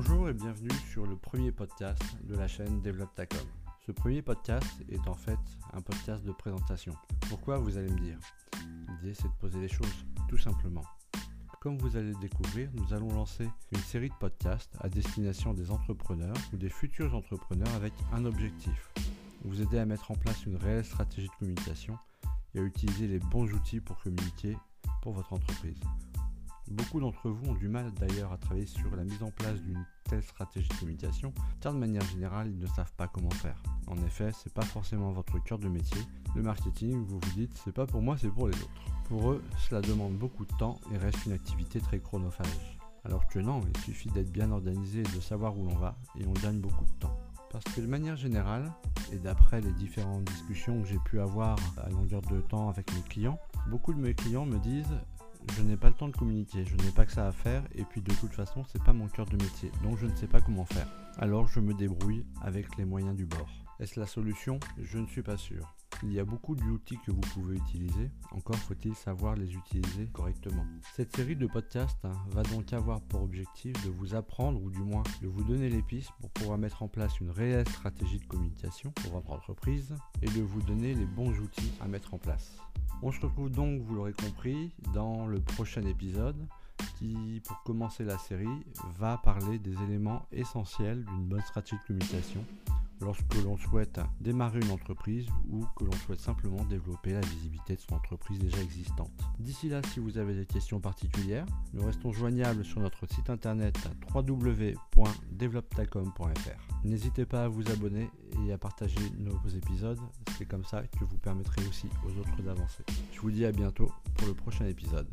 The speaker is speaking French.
Bonjour et bienvenue sur le premier podcast de la chaîne Développe. Ce premier podcast est en fait un podcast de présentation. Pourquoi vous allez me dire? L'idée c'est de poser les choses, tout simplement. Comme vous allez le découvrir, nous allons lancer une série de podcasts à destination des entrepreneurs ou des futurs entrepreneurs avec un objectif. Vous aider à mettre en place une réelle stratégie de communication et à utiliser les bons outils pour communiquer pour votre entreprise. Beaucoup d'entre vous ont du mal d'ailleurs à travailler sur la mise en place d'une telle stratégie de communication, car de manière générale, ils ne savent pas comment faire. En effet, c'est pas forcément votre cœur de métier. Le marketing, vous vous dites, c'est pas pour moi, c'est pour les autres. Pour eux, cela demande beaucoup de temps et reste une activité très chronophage. Alors que non, il suffit d'être bien organisé et de savoir où l'on va, et on gagne beaucoup de temps. Parce que de manière générale, et d'après les différentes discussions que j'ai pu avoir à longueur de temps avec mes clients, beaucoup de mes clients me disent je n'ai pas le temps de communiquer, je n'ai pas que ça à faire et puis de toute façon c'est pas mon cœur de métier, donc je ne sais pas comment faire. Alors je me débrouille avec les moyens du bord. Est-ce la solution? Je ne suis pas sûr. Il y a beaucoup d'outils que vous pouvez utiliser, encore faut-il savoir les utiliser correctement. Cette série de podcasts hein, va donc avoir pour objectif de vous apprendre ou du moins de vous donner les pistes pour pouvoir mettre en place une réelle stratégie de communication pour votre entreprise et de vous donner les bons outils à mettre en place. On se retrouve donc, vous l'aurez compris, dans le prochain épisode qui, pour commencer la série, va parler des éléments essentiels d'une bonne stratégie de communication lorsque l'on souhaite démarrer une entreprise ou que l'on souhaite simplement développer la visibilité de son entreprise déjà existante. D'ici là, si vous avez des questions particulières, nous restons joignables sur notre site internet www.developtacom.fr. N'hésitez pas à vous abonner et à partager nos épisodes, c'est comme ça que vous permettrez aussi aux autres d'avancer. Je vous dis à bientôt pour le prochain épisode.